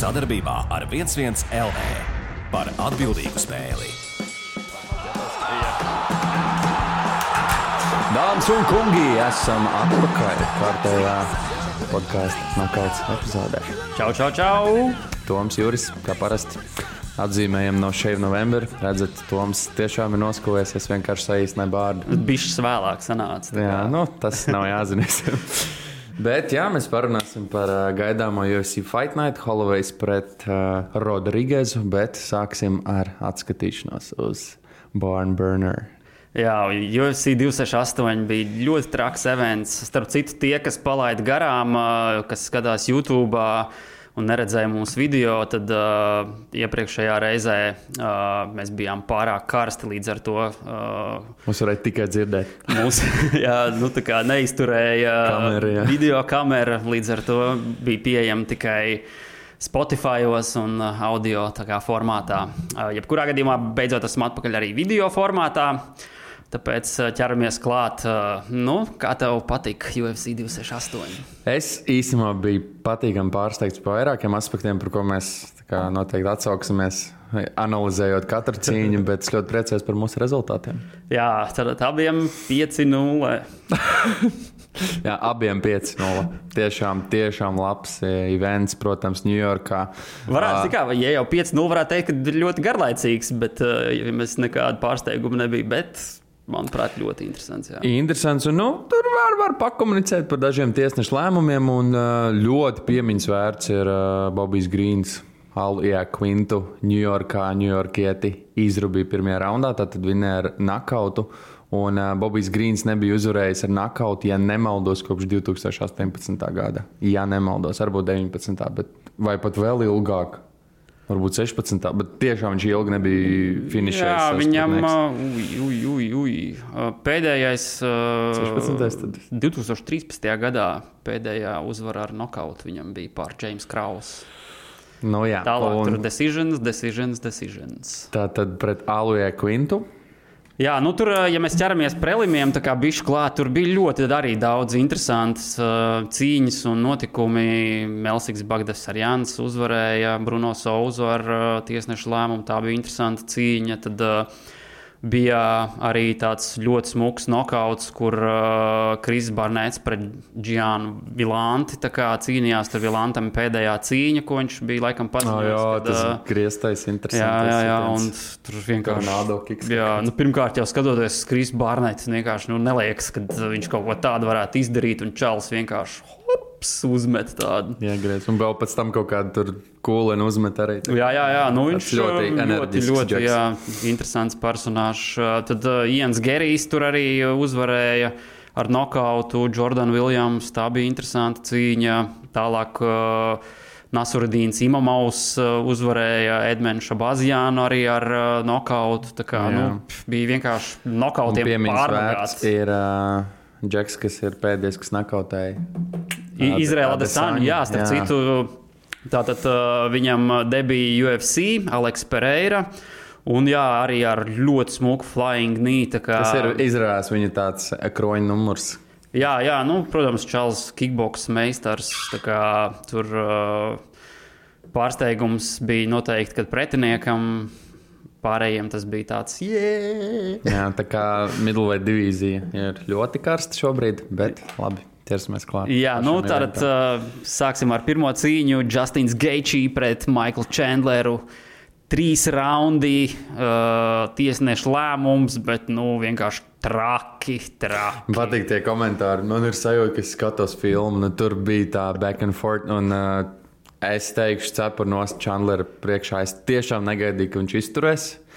sadarbībā ar 11 LV par atbildīgu spēli. Dāmas un kungi, esam atpakaļ kārtējā podkāstu nokauts epizodē. Čau, čau, čau! Toms Juris, kā parasti, atzīmējam no šeit novembra. Redzat, Toms tiešām ir noskūvējies, es vienkārši saīsināju bārdu. Bišķis vēlāk sanāca. tā Jā, nu, tas nav jāzina. Bet jā, mēs parunāsim par uh, gaidāmo UFC Fight Night, Holloway's pret uh, Rodriguezu, bet sāksim ar atskatīšanos uz Barn Burner. Jā, UFC 268 bija ļoti traks events. Starp citu, tie, kas palaida garām, kas skatās YouTube un neredzēja mūsu video, tad uh, iepriekšējā reizē uh, mēs bijām pārāk karsti līdz ar to. Uh, Mums varēja tikai dzirdēt. Jā, nu, neizturēja Kamera, jā. video kamera, līdz ar to bija pieejama tikai Spotify un uh, audio formātā. Uh, Jebkurā gadījumā beidzot esmu atpakaļ arī video formātā. Tāpēc ķeramies klāt. Nu, kā tev patika UFC 268? Es īstenībā biju patīkami pārsteigts par vairākiem aspektiem, par ko mēs kā, noteikti atsauksimies, analizējot katru cīņu, bet es ļoti priecājos par mūsu rezultātiem. Jā, tad abiem 5-0. Jā, abiem 5-0. Tiešām, tiešām labs events, protams, Ņujorkā. Varētu tikai, vai ja jau 5-0, varētu teikt, ka ļoti garlaicīgs, bet ja mēs nekādu pārsteigumu nebija. Bet, manuprāt, ļoti interesants. Jā. Interesants, un nu, tur var, var pakomunicēt par dažiem tiesnešu lēmumiem, un uh, ļoti piemiņas vērts ir uh, Bobijs Grīns. Alijā Quintu, Ņujorkā, Ņujorkieti izrubīja pirmajā raundā, tad vinēja ar nakautu. Un uh, Bobijs Grīns nebija uzvarējis ar nakautu, ja nemaldos, kopš 2018. gada. Ja nemaldos, varbūt 19. Bet, vai pat vēl ilgāk. Varbūt 16. bet tiešām viņš ilgi nebija finišējis. Jā, viņam uh, uj, uj, uj, uj. Uh, pēdējais uh, 16. tad. 2013. gadā pēdējā uzvara ar nokautu viņam bija pār James Krausu. Nu, jā, Tālāk un tur decisions, decisions, decisions. tā tad pret Alijā Quintu. Jā, nu tur, uh, ja mēs ķeramies prelimiem, tā kā bišķi klāt, tur bija ļoti arī daudz interesantas uh, cīņas un notikumi. Melsiks Bagdas Arjans uzvarēja Bruno Souzu ar uh, tiesnešu lēmumu. Tā bija interesanta cīņa. Tad, uh, Bija arī tāds ļoti smags nokauts, kur uh, Kris Barnēts pret Gianu Vilanti cīnījās. Tur Vilantam pēdējā cīņa, ko viņš bija laikam Oh, paziņojis. jā, kad, tas uh, grieztais, interesants. Jā, jā, jā, un tur vienkārši Tornado kicks. Jā, nu, pirmkārt, jau skatoties uz Krīsas Bārnētas, vienkārši nu, neliekas, ka viņš kaut ko tādu varētu izdarīt, un Čāls vienkārši hops, uzmet tādu. Jā, griez. Un vēl pēc tam kaut kādu tur kūlēnu uzmet arī. Jā, jā, jā. Nu, viņš ļoti ļoti, ļoti, ļoti jā, interesants personāžs. Tad uh, Ians Gerijs tur arī uzvarēja ar nokautu Jordanu Viljams. Tā bija interesanta cīņa. Tālāk. Uh, Nasurudīns Imamaus uh, uzvarēja Edmund Šabazjānu arī ar uh, nokautu. Tā kā, Jā. nu, pf, bija vienkārši nokautiem pārvadāts. ir uh, Džeks, kas ir pēdējais, kas nakautēja. I- Ad- Izraela Adesanya, jā, starp jā. citu, tātad uh, viņam debija UFC, Aleks Pereira. Un jā, arī ar ļoti smuku flying knee. Kā, Tas ir izrādās viņa tāds kroņa numurs. Jā, jā nu, protams, Čāls kickboks meistars. Kā, tur uh, pārsteigums bija noteikti, kad pretiniekam pārējiem tas bija tāds - yeah! Jā, tā kā middleweight divīzija ir ļoti karsta šobrīd, bet labi, ķersimies klāt. Jā, nu tad uh, sāksim ar pirmo cīņu. Justins Geičī pret Maiklu Chandleru. Trīs raundi, uh, tiesneša lēmums, bet nu, vienkārši traki, traki. Man patīk tie komentāri. Man ir sajūta, ka es skatos filmu, nu, tur bija tā back and forth. Un, uh, es teikšu, cepuru no Chandlera priekšā. Es tiešām negaidīju, ka viņš izturēs. Uh,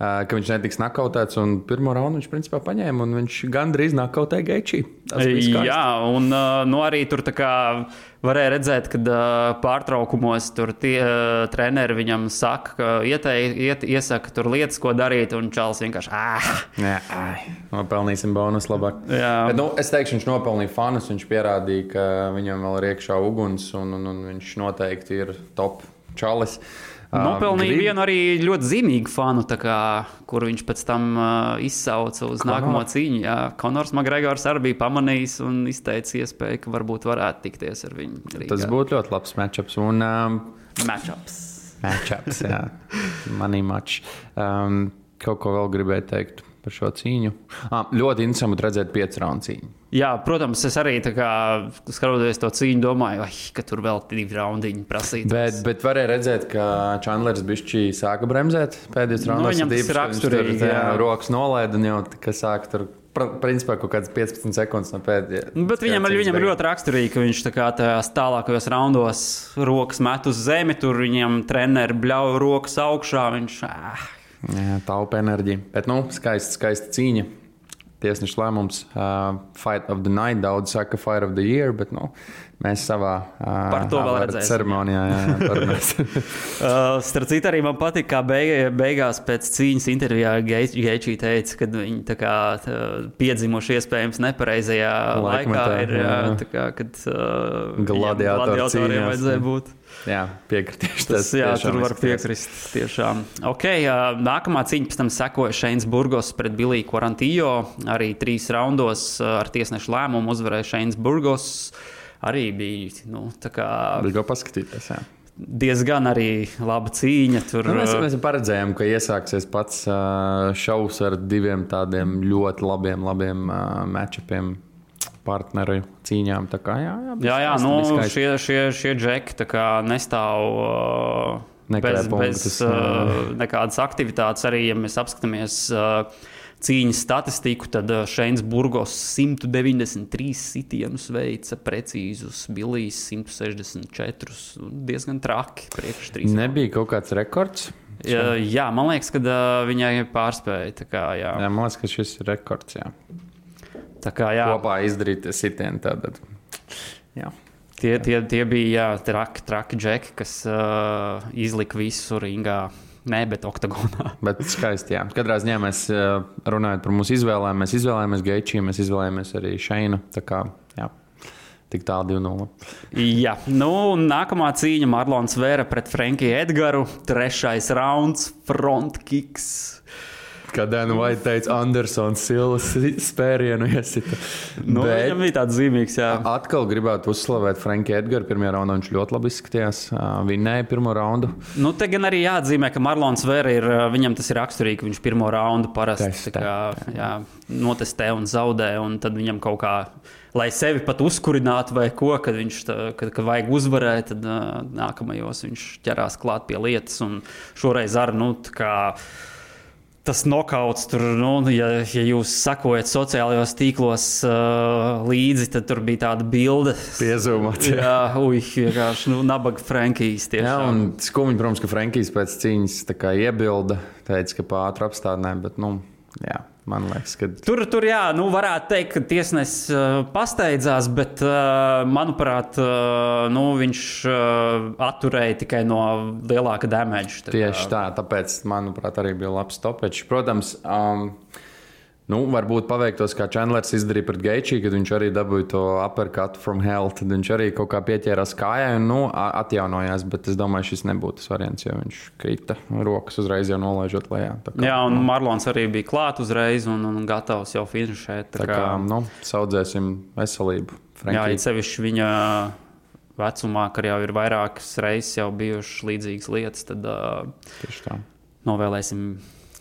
ka viņš netiks nakautēts, un pirmo raundu viņš principā paņēma, un viņš gandrīz bija skaisti. Jā, un nu, arī tur varēja redzēt, ka pārtraukumos tur tie treneri viņam saka, ka ietei, iet, iesaka tur lietas, ko darīt, un Čāls vienkārši ah! Jā, ai, nopelnīsim bonus labāk. Bet, nu, es teikšu, viņš nopelnīja fanus. Viņš pierādīja, ka viņam vēl ir iekšā uguns, un, un, un viņš noteikti ir top čalis. Uh, Nopelnīja grib- vienu arī ļoti zīmīgu fanu, kā, kur viņš pēc tam uh, izsauca uz Conor. nākamo cīņu. Jā, Konors Makgregors arī bija pamanījis un izteicis iespēju, ka varbūt varētu tikties ar viņu. Rīgā. Tas būtu ļoti labs matčups. Un, um, matchups. Matchups, jā. Money match. Um, kaut ko vēl gribēju teikt par šo cīņu. Ah, ļoti interesanti redzēt piecu raundu cīņu. Jā, protams, es arī skatoties to cīņu, domāju, ai, ka tur vēl divi raundiņi prasītu. Bet, bet varēja redzēt, ka Čandlers bišķī sāka bremzēt pēdējos Nu, raundos. viņam tas raksturīgi, Tur, jā, rokas nolaida un jau tā kā sāka tur. Principā kaut kādas 15 sekundes no pēdējā. Nu, Bet viņam, viņam ir ļoti raksturīgi, ka viņš tā kā tajās tālākajos raundos rokas met uz zemi, tur viņam treneri bļauj rokas augšā. Viņš, ah, Jā, taupa enerģija. Bet, nu, skaista, skaista cīņa. Tiesneša lēmums, uh, Fight of the Night. Daudz saka, Fight of the Year, bet nu, mēs savā uh, ceremonijā jā, jā, parunāsim. Uh, Starp citu, arī man patīk, kā beig beigās pēc cīņas intervijā Geičī teica, ka viņi kā piedzimuši iespējams nepareizajā laikā. Laikmetā, Ir, jā, jā. kā, kad uh, gladiatoriem vajadzēja būt. Jā, piekritīšu. Tas, jā, tur var izskatījās. piekrist. Tiešām. Okay, nākamā cīņa pēc tam sekoja Šeins Burgos pret Biliju Quarantillo. Arī trīs raundos ar tiesnešu lēmumu uzvarēja Šeins Burgos. Arī bija nu, kā Bija ko paskatīties. Jā. diezgan arī laba cīņa. Tur, Nu, mēs, mēs paredzējām, ka iesāksies pats šovs ar diviem tādiem ļoti labiem, labiem matčupiem, partneru cīņām. Kā, jā, jā, Jā, jā nu, šie, šie, šie kā nestāv uh, bez, bez uh, nekādas aktivitātes. Arī, ja mēs apskatāmies uh, cīņas statistiku, tad Šeins Burgos 193 sitienus veica precīzus, Bilijs 164. Nu, Diezgan traki priekš trīs. Nebija kaut kāds rekords. Jā, jā, man liekas, ka uh, viņai pārspēja. Kā, jā. Jā, man liekas, ka šis ir rekords. Jā. Tā kā, jā. Kopā izdarīt sitienu. Tātad. Jā. Tie, tie, tie bija jā, traki, traki džeki, kas uh, izlika visu ringā. Nē, bet oktagonā. Bet skaisti, jā. Katrā ziņā mēs uh, runājam par mūsu izvēlēm. Mēs izvēlējāmies Geičiju, mēs izvēlējāmies arī Šeinu. Tā kā, jā, tik tālu 2-0. Jā, nu, nākamā cīņa Marlons Vēra pret Frankiju Edgars. Trešais rauns, front kicks. Kad Dana Vaita teica, Andersons Silvas spērienu iesita. Nu, Bet- Viņam bija tāds zīmīgs, jā. Atkal gribētu uzslavēt Franku Edgars. Pirmajā raundā viņš ļoti labi izskatījās. ā, Vinnēja pirmo raundu. Nu, te gan arī jāatzīmē, ka Marlons Vēra ir, viņam tas ir raksturīgi, ka viņš pirmo raundu parasti kā, jā, notestē un zaudē, un tad viņam kaut kā, lai sevi pat uzkurinātu vai ko, kad viņš tā, kad, kad vajag uzvarēt, tad uh, nākamajos viņš ķerās klāt pie lietas, un šoreiz ar, nu, kā, Tas nokauts tur, nu, ja, ja jūs sakojat sociālajos tīklos uh, līdzi, tad tur bija tāda bilde. Piezūmots. Jā, ui, vienkārši nu, nabaga Frankijas. Jā, tiešām. un skumji, protams, ka Frankijs pēc cīņas iebilda, teica, ka pātri apstādināja, bet, nu, jā, man liekas, ka Tur, tur jā, nu, varētu teikt, ka tiesnesis uh, pasteidzās, bet, uh, manuprāt, uh, nu, viņš uh, atturēja tikai no lielāka damage. kā- tieši tā, tāpēc, manuprāt, arī bija labs stopečs. Protams, um, nu, varbūt paveiktos, kā Chandlers izdarīja pret Geičī, kad viņš arī dabūja to uppercut from hell, tad viņš arī kaut kā pieķērās kājai un nu, atjaunojās, bet es domāju, šis nebūtu tas variants, jo viņš krita rokas uzreiz jau nolaižot lejā. Tā kā, Jā, un Marlons arī bija klāt uzreiz un, un gatavs jau finišēt. tā kā, nu, saudzēsim veselību. Jā, Frankie. it sevišķi viņa vecumā, kad jau ir vairākas reizes bijušas līdzīgas lietas, tad uh, tā. novēlēsim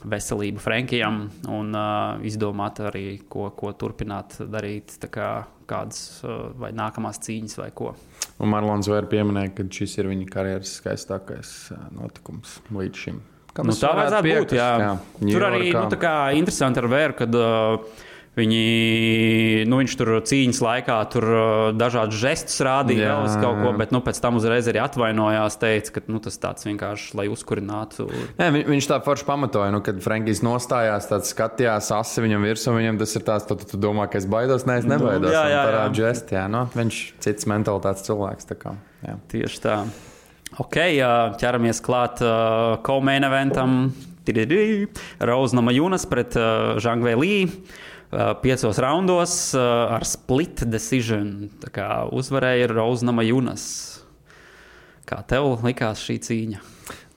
veselību Frankijam un uh, izdomāt arī, ko, ko turpināt darīt, kā kādas uh, vai nākamās cīņas vai ko. Un Marlons Vēra pieminēja, ka šis ir viņa karjeras skaistākais ā, notikums līdz šim. Kam Nu, tā vajadzētu būt. piekrist, Jā. jā. Tur arī Ņujorkā. nu, tā kā interesanti ar vēru, kad uh, viņi, nu, viņš tur cīņas laikā tur uh, dažādus žestus rādīja, vēl uz kaut ko, bet nu, pēc tam uzreiz arī atvainojās, teica, ka nu, tas tāds vienkārši, lai uzkurinātu. Nē, vi- viņš tā forši pamatoja, nu, kad Frankijs nostājās, tad skatījās asi viņam virsū. Viņam tas ir tāds, tu, tu, domā, ka es baidos. Nē, es nebaidos. Nu, jā, jā, jā. žesti, jā, nu, viņš cits mentalitātes cilvēks. tā kā, jā. Tieši tā. Ok, ķeramies klāt uh, Komēna eventam. Rauznama Junas pret uh, Žangvei Lī. Uh, piecos raundos uh, ar split decision. Uzvarēja Rauznama Junas. Kā tev likās šī cīņa?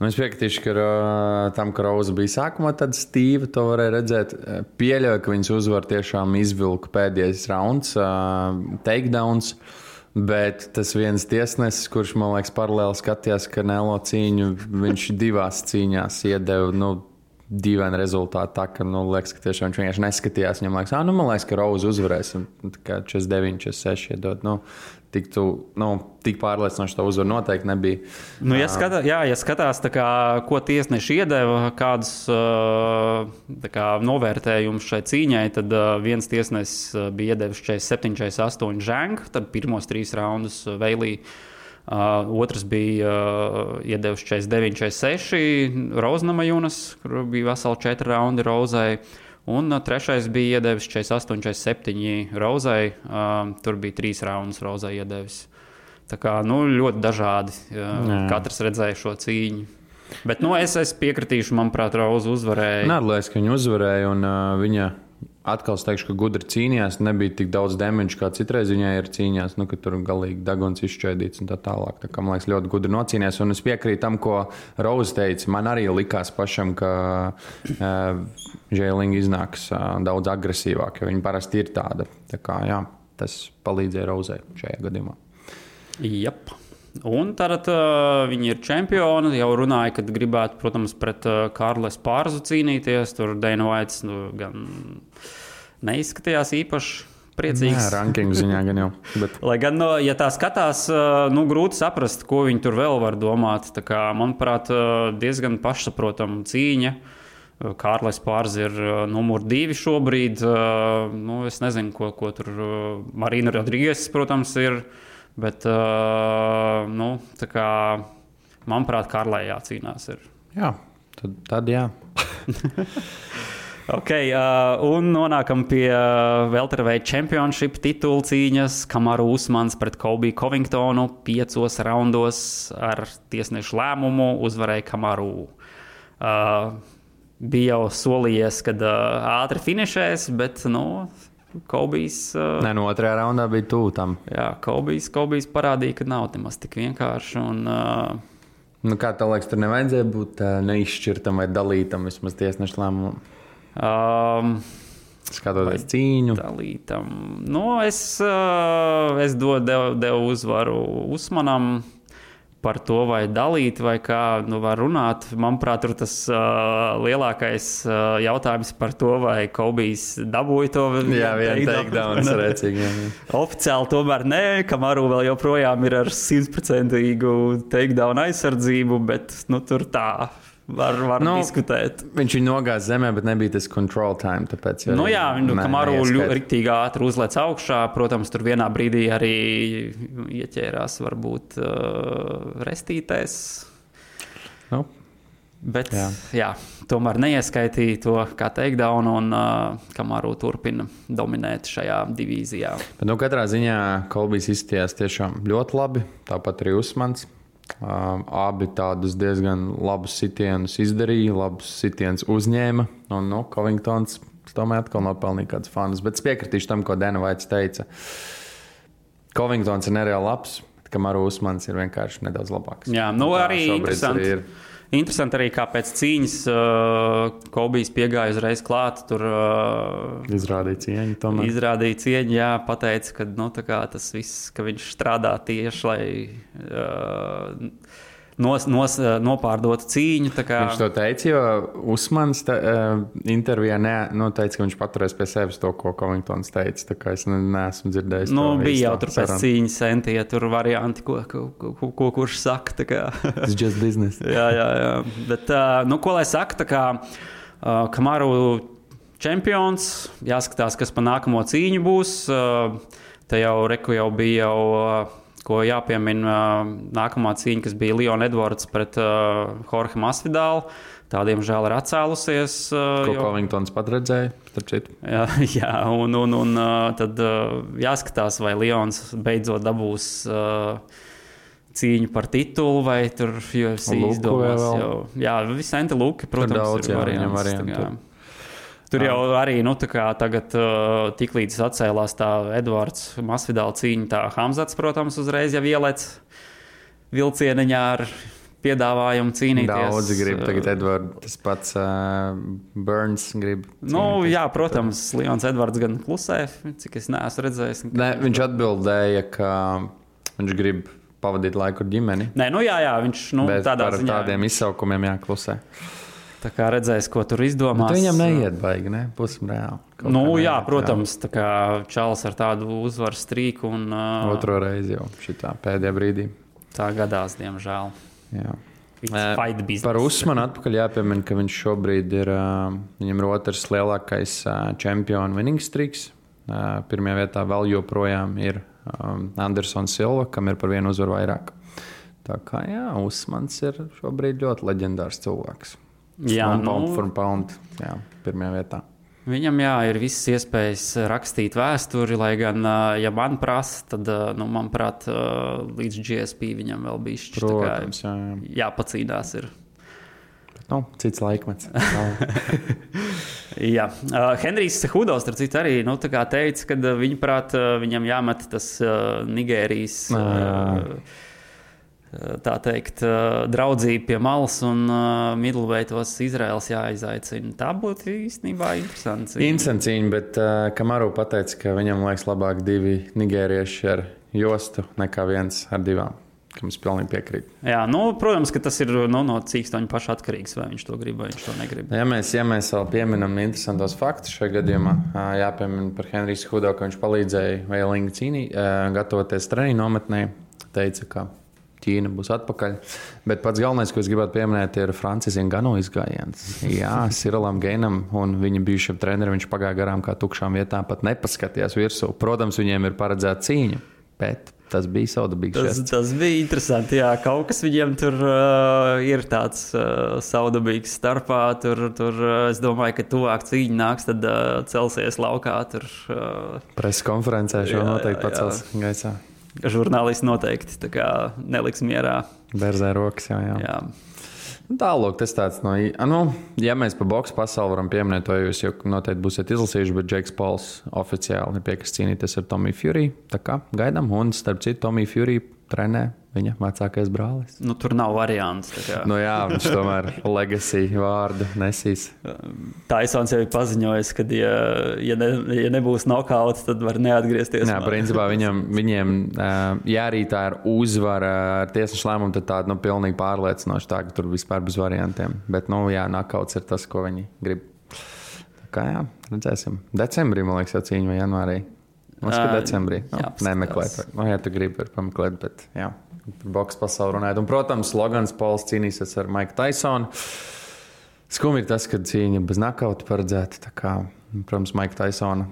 Nu, es piekritīšu, ka uh, tam, ka Rauza bija sākumā tāda stīva, to varēja redzēt. Pieļauju, ka viņas uzvar tiešām izvilka pēdējais rauns, takedowns. Bet tas viens tiesnesis, kurš man liekas, paralēli skatījās Kanelo cīņu, viņš divās cīņās iedeva nu, dīvainu rezultātu. Tā ka, nu, liekas, ka tiešām viņš vienkārši neskatījās. Viņam liekas, ah, nu, man liekas, ka Rauza uzvarēs. Un, kā 49, 46 iedot. Nu, tik, tu, nu, tik pārliecinoši to uzvaru noteikti nebija. Nu, ja, skatā, jā, ja skatās, kā, ko tiesneši iedeva, kādus kā, novērtējumus šai cīņai, tad viens tiesnesis bija iedevis 47, 48 žēngu, tad pirmos trīs raundus Veilī. Uh, otrs bija uh, iedevis 49, 46 Roznama Junas, kur bija veseli četri raundi Rozai. Un uh, trešais bija iedevis 48, 47 Rozai. Uh, tur bija trīs raundus Rozai iedevis. Tā kā nu, ļoti dažādi. Uh, katrs redzēja šo cīņu. Bet nu, es, es piekritīšu, manuprāt, Roza uzvarēja. Nē, liekas, ka viņa uzvarēja un uh, viņa atkal es teikšu, ka gudri cīnījās. Nebija tik daudz damage, kā citreiz viņai ir cīnījās, nu, tur galīgi daguns izšķēdīts un tā tālāk. Tā kā man liekas, ļoti gudri nocīnījās. Un es piekrītu tam, ko Rauza teica. Man arī likās pašam, ka uh, Žēlinga iznāks uh, daudz agresīvāk, jo viņa parasti ir tāda. Tā kā, jā, tas palīdzēja Rauzai šajā gadījumā. Jep. Un tad uh, viņi ir čempioni. Jau runāja, ka gribētu, protams, pret uh, Kārlis Pārzu cīnīties. Tur Dana Vaits nu, gan neizskatījās īpaši priecīgs. Jā, rankingu ziņā gan jau. Bet... Lai gan, no, ja tā skatās, nu, grūti saprast, ko viņi tur vēl var domāt. Tā kā, manuprāt, diezgan pašsaprotama cīņa. Kārlis Pārs ir numur divi šobrīd. Nu, es nezinu, ko, ko tur Marina Rodrīgas, protams, ir. Bet, nu, tā kā manuprāt, Karlai jācīnās. Ir. Jā, tad, tad jā. ok, uh, un nonākam pie uh, Velterveida Championship titula cīņas. Kamaru Usmans pret Kobiju Covingtonu piecos raundos ar tiesnešu lēmumu uzvarēja Kamaru. Uh, bija jau solījies, ka uh, ātri finišēs, bet nu, Kaubijs. Uh, Nē, no otrajā raundā bija tuvu tam. Jā, Kaubijs, Kaubijs parādīja, ka nav nemaz tik vienkārši. Un, uh, nu, kā tev liekas, tur nevajadzēja būt uh, neizšķirtam vai dalītam vismaz tiesneša lēmumam? Um, Skatoties cīņu. Dalītam. Nu, es, uh, es dodu devu, devu uzvaru Usmanam par to, vai dalīt, vai kā nu, var runāt. Manuprāt, tur tas uh, lielākais uh, jautājums par to, vai Kobijs dabūja to takedown. Oficiāli tomēr nē, Kamaru vēl joprojām ir ar simtprocentīgu takedown aizsardzību, bet nu, tur tā var, var nu, diskutēt. Viņš viņu nogāza zemē, bet nebija tas control time. Tāpēc, nu, jā, nu, Kamaru ļoti ātri uzlēc augšā. Protams, tur vienā brīdī arī ieķērās varbūt uh, restītēs. Nu. Bet, jā. Jā, tomēr neieskaitīja to kā takedown, un uh, Kamaru turpina dominēt šajā divīzijā. Bet, nu, katrā ziņā Kolbīs izskatījās tiešām ļoti labi. Tāpat arī Usmans. Um, abi tādus diezgan labus sitienus izdarīja, labus sitienus uzņēma. Un, nu, Covingtons tomēr atkal nopelnīja kāds fans. Bet es piekritīšu tam, ko Dana Vaits teica. Covingtons ir nereāli labs, kamēr Usmans ir vienkārši nedaudz labāks. Jā, nu arī interesanti. Arī ir. Interesanti arī, kā pēc cīņas uh, Kobijs piegāja uzreiz klāt. Tur uh, izrādīja cieņu. Tomēr. Izrādīja cieņu, jā, pateica, ka nu, tas viss, ka viņš strādā tieši, lai. Uh, nos, nos, eh, nopārdota cīņa. Kā... Viņš to teica, jo Usmans te, uh, intervijā ne, nu, teica, ka viņš paturēs pie sevis to, ko Covingtons teica. Tā kā es ne, neesmu dzirdējis. Nu, bija jau tur pēc cīņas centie tur varianti, ko, ko, ko, ko kurš saka. Tas just business. jā, jā, jā. Bet, uh, nu, ko lai saka, tā kā uh, Kamaru čempions, jāskatās, kas pa nākamo cīņu būs. Uh, te jau, reku jau bija jau. Uh, ko jāpiemina nākamā cīņa, kas bija Leona Edvards pret uh, Jorge Masvidālu. Tā, diemžēl, ir atcēlusies. Uh, ko Covingtons pat redzēja? Jā, jā, un, un, un tad uh, jāskatās, vai Leons beidzot dabūs uh, cīņu par titulu, vai tur UFC izdomās. Jau, jā, visi antiluki, protams, ir variants. variants Tur jau arī nu, tagad, uh, tiklīdz atcēlās tā Edvards Masvidāla cīņa, tā Hamzats, protams, uzreiz jau ielēc vilcieniņā ar piedāvājumu cīnīties. Daudzi grib tagad Edvards, tas pats uh, Burns grib. Cīnīties. Nu, jā, protams, Lions Edvards gan klusē, cik es neesmu redzējis. Ne, viņš atbildēja, ka viņš grib pavadīt laiku ar ģimeni. Nē, nu jā, jā viņš nu, Bet tādā par ziņā tādiem izsaukumiem jāklusē. Tā kā redzēs, ko tur izdomās. Bet viņam neiet baigi, ne? Būsim reāli. Nu, jā, neiet, protams, tā kā Čāls ar tādu uzvaru strīku un uh, Otro reizi jau šitā pēdējā brīdī. tā gadās, diemžēl. Jā. Par Usmanu atpakaļ jāpiemina, ka viņš šobrīd ir uh, viņam ir otrs lielākais uh, čempionu winning streaks. Uh, pirmajā vietā vēl joprojām ir um, Andersons Silva, kam ir par vienu uzvaru vairāk. Tā kā jā, Usmans ir šobrīd ļoti leģendārs cilvēks. Jā, pound nu, for pound. Jā, pirmajā vietā. Viņam jā, ir visas iespējas rakstīt vēsturi, lai gan, ā, ja man prasa, tad, ā, nu, manuprāt, līdz GSP viņam vēl bija šis jā, jā. jāpacīnās. Ir. Nu, cits laikmets. Jā, uh, Henrijs citu, arī nu, teica, ka viņa prāt, viņam jāmet tas uh, Nigērijas. Uh, Tā teikt, draudzība pie malas un uh, midlveitos Izraels jāizaicina. Tā būtu īstenībā interesanti. Incents cīņa, bet uh, Kamaru pateica, ka viņam liekas labāk divi nigērieši ar jostu nekā viens ar divām. Es pilnīgi piekrītu. Jā, nu, protams, ka tas ir nu, no cīkstoņa paša atkarīgs, vai viņš to grib vai viņš to negrib. Ja mēs, ja mēs vēl pieminam interesantos faktus šajā gadījumā, jāpiemina par Henriju Hudo, ka viņš palīdzēja Vēlinga cīnī, gatavoties treniņu nometnē. Teica, ka Ķīna būs atpakaļ. Bet pats galvenais, ko es gribētu pieminēt, ir Francis Gano izgājiens. Jā, Sirilam Geinam un viņa bijušajam trenerim viņš pagāja garām kā tukšām vietām, pat nepaskatījās virsū. Protams, viņiem ir paredzēta cīņa, bet tas bija saudabīgs. Tas, žests. tas bija interesanti. Jā, kaut kas viņiem tur uh, ir tāds uh, saudabīgs starpā. Tur, tur uh, es domāju, ka tuvāk cīņa nāks, tad uh, celsies laukā. Tur uh, Preses konferencē šo Jā, noteikti jā, pacels gaisā. Žurnālisti noteikti neliks mierā. Bērzē rokas, jā, jā. Jā. Nu, Tālāk, tas tāds no. Nu, ja mēs par boxe pasauli varam pieminēt, to jūs jau noteikti būsiet izlasījuši, bet Džeks Pauls oficiāli ir piekrits cīnīties ar Tomiju Fury. Tā kā gaidām, un starp citu, Tomiju Fury trenē viņa vecākais brālis. Nu, tur nav variants. Nu, jā, viņš tomēr legacy vārdu nesīs. Taisons jau ir paziņojis, ka, ja, ja, ne, ja nebūs nokauts, tad var neatgriezties. Jā, principā viņam, viņiem, ja arī tā ir uzvara ar tiesnešu lēmumu, tad tāda nu, pilnīgi pārliecinoša, tā, ka tur vispār bez variantiem. Bet, nu, jā, nakauts ir tas, ko viņi grib. Tā kā jā, redzēsim. Decembrī, man liekas, jau cīņa vai janvārī. Ka Ā, decembrī. Nu, jāpaskatās. nemeklēt. Nu, ja tu gribi, pameklēt, bet jā. Par boxe pasauli runājot. Un, protams, Logans Pols cīnīsies ar Maiku Taisonu. Skumji ir tas, ka cīņa bez nakauta paredzēta. Kā, protams, Maika Taisona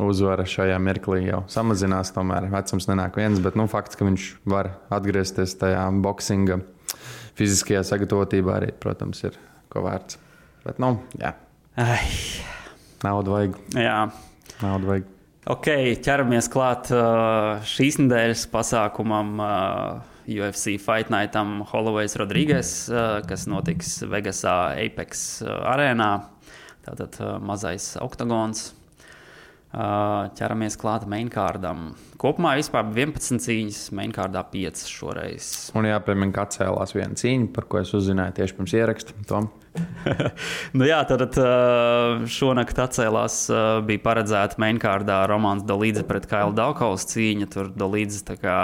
uzvara šajā mirklī jau samazinās. Tomēr vecums nenāk viens, bet nu, fakts, ka viņš var atgriezties tajā boxinga fiziskajā sagatavotībā, arī, protams, ir ko vērts. Bet, nu, jā, Ai, naudu vajag. jā. Naudu vajag. Ok, ķeramies klāt uh, šīs nedēļas pasākumam. Uh, UFC Fight Nightam Holloway's Rodrīgas, uh, kas notiks Vegasā Apex uh, arēnā. Tātad uh, mazais oktagons. Ķeramies klāt mainkārdam. Kopumā vispār 11 cīņas, mainkārdā 5 šoreiz. Un jāpiemina, ka atcēlās viena cīņa, par ko es uzzināju tieši pirms ieraksta. Nu jā, tad šonakt atcēlās, bija paredzēta mainkārdā Romanis Dolīdze pret Kailu Daukaus cīņa. Tur kā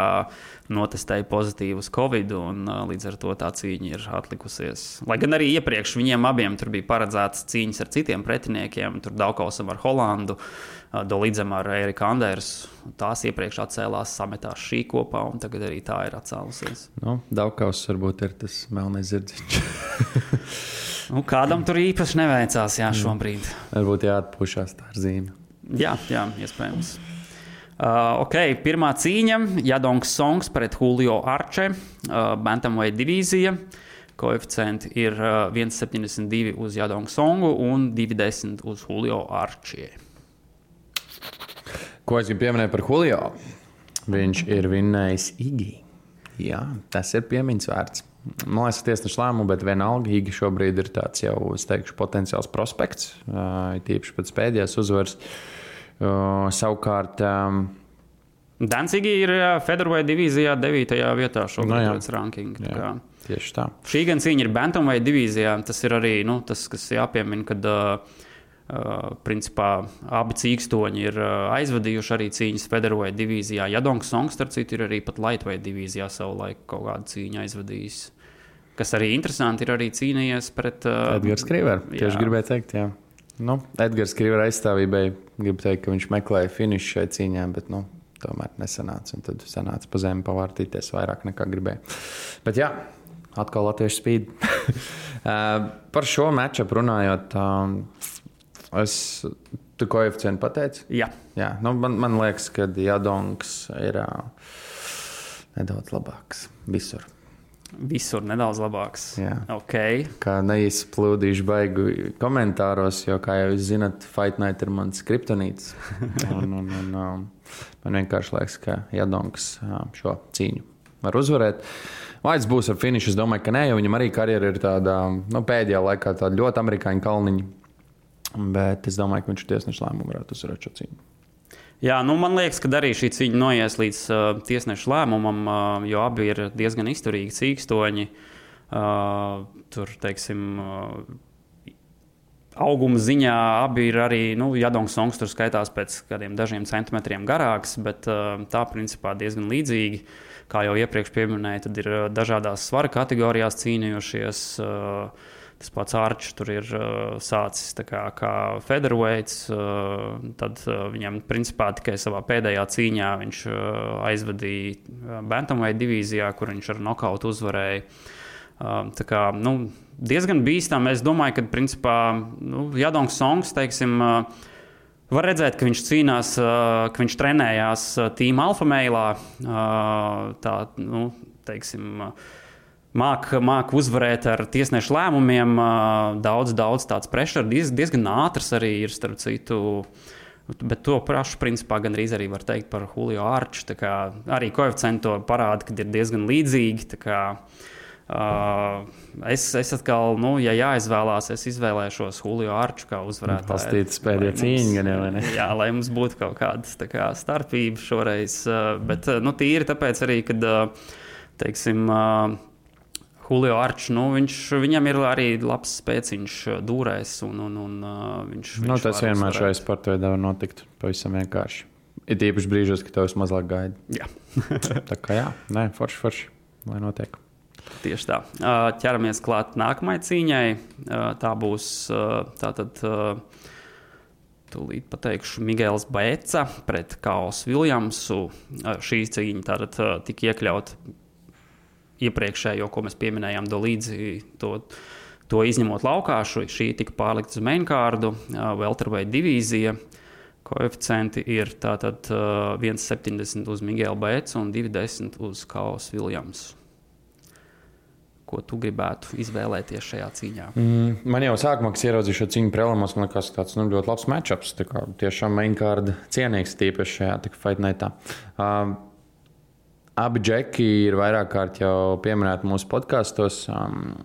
notestēja pozitīvu uz Covid, un līdz ar to tā cīņa ir atlikusies. Lai gan arī iepriekš viņiem abiem tur bija paredzētas cīņas ar citiem pretiniekiem, tur Daukausam ar Holandu. uh, Dolīdzam ar Eriku Andersu. Tās iepriekš atcēlās, sametās šī kopā, un tagad arī tā ir atcēlusies. Nu, Daukaus varbūt ir tas melnais zirdziņš. Nu, kādam tur īpaši neveicās, jā, šobrīd. varbūt jāatpūšas tā ar zīmi. Jā, jā iespējams. Uh, ok, pirmā cīņa - Jadongs Songs pret Julio Arče, uh, Bantamweight divīzija. Koeficienti ir uh, 1,72 uz Jadongu Songu un 2,10 uz Julio Arčie. Ko es gribu pieminēt par Julio? Viņš ir vinnējis Igi. Jā, tas ir piemiņas vērts. Man liekas, tiesneša lēmumu, bet vienalga Igi šobrīd ir tāds jau, es teikšu, potenciāls prospekts. Tīpaši pēc pēdējās uzvaras. Savukārt, Dancīgi ir Federweight divīzijā 9. vietā šobrīd Nu pēc rankinga. jā, kā. tieši tā. Šī gan cīņa ir Bantamweight divīzijā. Tas ir arī nu, tas, kas jāpiemina, kad Uh, principā abi cīkstoņi ir aizvadījuši arī cīņas Federoja divīzijā. Jadongs Songs, starp citu, ir arī pat Lightweight divīzijā savulaik kaut kādu cīņu aizvadījis. Kas arī interesanti, ir arī cīnījies pret uh, Edgars Krīvers. Tieši gribēju teikt, jā. Nu, Edgars Krīvera aizstāvībai gribu teikt, ka viņš meklēja finišu šai cīņā, bet nu, tomēr nesanāca. Un tad sanāca pa zemi pavārtīties vairāk nekā gribēja. Bet jā, atkal latviešu spīd. Par šo matču runājot. Um, Es tu koeficientu pateici? Jā. Jā nu, man, man liekas, ka Jādonks ir uh, nedaudz labāks visur. Visur nedaudz labāks. Jā. Okay. Kā neizplūdīšu baigu komentāros, jo, kā jau jūs zinat, Fight Night ir mans kriptonīts. un, un, un, um, man vienkārši liekas, ka Jādonks uh, šo cīņu var uzvarēt. Vaids būs ar finišu. Es domāju, ka nē, jo viņam arī karjera ir tāda nu, pēdējā laikā ļoti amerikāņu kalniņa. Bet es domāju, ka viņš ir tiesneša lēmumu varētu uzvarēt šo cīņu. Jā, nu, man liekas, ka arī šī cīņa noies līdz uh, tiesneša lēmumam, uh, jo abi ir diezgan izturīgi cīkstoņi. Uh, tur, teiksim, uh, auguma ziņā abi ir arī, nu, Jadongs Songs tur skaitās pēc kādiem dažiem centimetriem garāks, bet uh, tā principā diezgan līdzīgi. Kā jau iepriekš pieminēju, tad ir uh, dažādās svara kategorijās cīnījušies. Uh, Tas pats Arčs tur ir uh, sācis kā, kā Federweights. Uh, tad uh, viņam principā tikai savā pēdējā cīņā viņš uh, aizvadīja uh, Bantamweight divīzijā, kur viņš ar nokautu uzvarēja. Uh, tā kā nu, diezgan bīstami. Es domāju, ka principā nu, Jadongs Songs, teiksim, uh, Var redzēt, ka viņš cīnās, uh, ka viņš trenējās uh, Team Alfa Mailā. Tā, nu, teiksim, māca māk uzvarēt ar tiesnešu lēmumiem. Daudz, daudz tāds pressure, diez, diezgan ātrs arī ir starp citu. Bet to pašu principā gandrīz arī var teikt par Julio Arču. Arī koeficienti parāda, ka ir diezgan līdzīgi. Kā, uh, es, es atkal, nu, ja jāizvēlās, es izvēlēšos Julio Arču kā uzvarētāju. Pastītas pēdējā cīņa, gan jau ne? Jā, lai mums būtu kaut kāda kā, starpība šoreiz. Bet, nu, tīri tāpēc arī, kad, teiksim, Julio Arčs, nu, viņš, viņam ir arī labs spēciņš dūrēs. Un, un, un, viņš, nu, viņš tas vienmēr šajā sportā var notikt pavisam vienkārši. Ir īpaši brīžos, kad tev mazāk gaida. Jā. tā kā jā, nē, forši, forši, lai notiek. Tieši tā. Ķeramies klāt nākamajai cīņai. Tā būs tātad. Tūlīt pateikšu, Migēls Bēca pret Kausu Viljamsu. Šī cīņa tātad tika iekļauta iepriekšējo, ko mēs pieminējām, do līdzi to, to izņemot laukā. Šī tika pārlikta uz mainkārdu, Welterweight divīzija. Koeficienti ir tātad 1,70 uz Miguelu Bēcu un 2,10 uz Kausu Viljams. Ko tu gribētu izvēlēties šajā cīņā? Mm, man jau sākumā, kad ieraudzīju šo cīņu prelamos, man liekas, tas nu, ļoti labs matčups. Tiešām mainkārda cienīgs tīpaši šajā fightnetā. Uh, Abi džeki ir vairāk kārt jau pieminēti mūsu podkāstos. Um,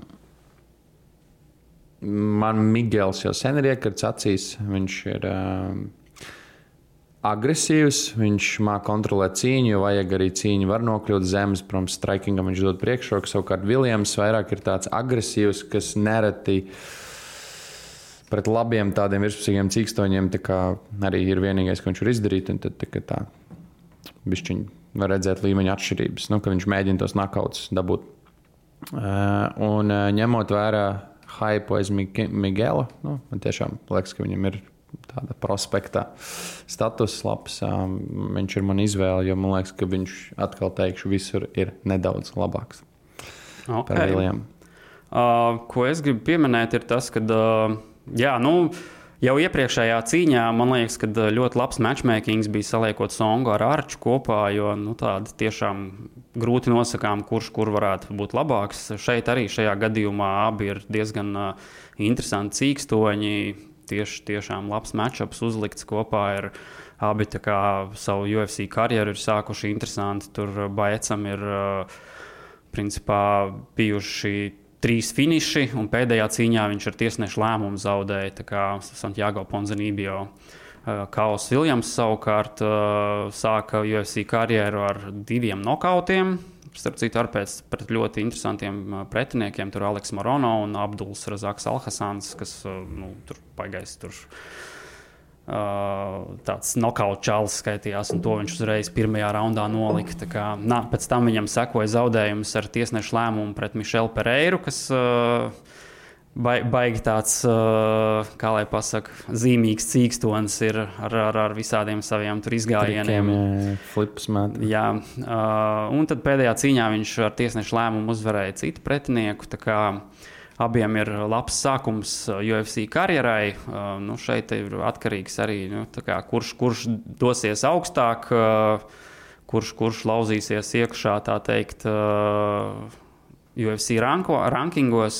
man Migels jau sen ir iekarts acīs. Viņš ir um, agresīvs, viņš māca kontrolēt cīņu, jo vajag arī cīņu, var nokļūt zemes. Protams, strikingam viņš dod priekšroku. Savukārt Viljams vairāk ir tāds agresīvs, kas nereti pret labiem tādiem virspusīgiem cīkstoņiem arī ir vienīgais, ko viņš var izdarīt. Tad tā, tā bišķiņa var redzēt līmeņa atšķirības, nu, ka viņš mēģina tos nakautus dabūt. Uh, un uh, ņemot vērā hypo aiz Miguela, nu, man tiešām liekas, ka viņam ir tāda prospekta status labs. Um, viņš ir man izvēle, jo man liekas, ka viņš atkal teikšu, visur ir nedaudz labāks okay. par Viljamu. Uh, ko es gribu pieminēt, ir tas, ka, uh, jā, nu, uh, Jau iepriekšējā cīņā man liekas, ka uh, ļoti labs matchmakings bija saliekot Songu ar Arču kopā, jo nu, tāda tiešām grūti nosakām, kurš kur varētu būt labāks. Šeit arī šajā gadījumā abi ir diezgan uh, interesanti cīkstoņi. Tieši tiešām labs matčups uzlikts kopā ar abi kā, savu UFC karjeru ir sākuši interesanti. Tur Baecam ir uh, principā bijuši trīs finiši, un pēdējā cīņā viņš ar tiesnešu lēmumu zaudēja Santiago Ponzanībio. Kaus Viljams savukārt sāka UFC karjeru ar diviem nokautiem. Starp citu, ar pēc, ļoti interesantiem pretiniekiem. Tur Aleks Morono un Abduls Razaks Alhasans, kas nu, tur pagājis. Tur Uh, tāds nokauts čalis skaitījās, un to viņš uzreiz pirmajā raundā nolika. Kā, nā, pēc tam viņam sekoja zaudējums ar tiesnešu lēmumu pret Mišelu Pereiru, kas uh, baigi tāds, uh, kā lai pasakā, zīmīgs cīkstons ir ar, ar, ar visādiem saviem izgājieniem. Met. Jā, uh, un tad pēdējā cīņā viņš ar tiesnešu lēmumu uzvarēja citu pretinieku. Abiem ir labs sākums uh, UFC karjerai. Uh, nu, šeit ir atkarīgs arī nu, kā, kurš, kurš dosies augstāk, uh, kurš, kurš lauzīsies iekšā, teikt, UFC ranko, rankingos.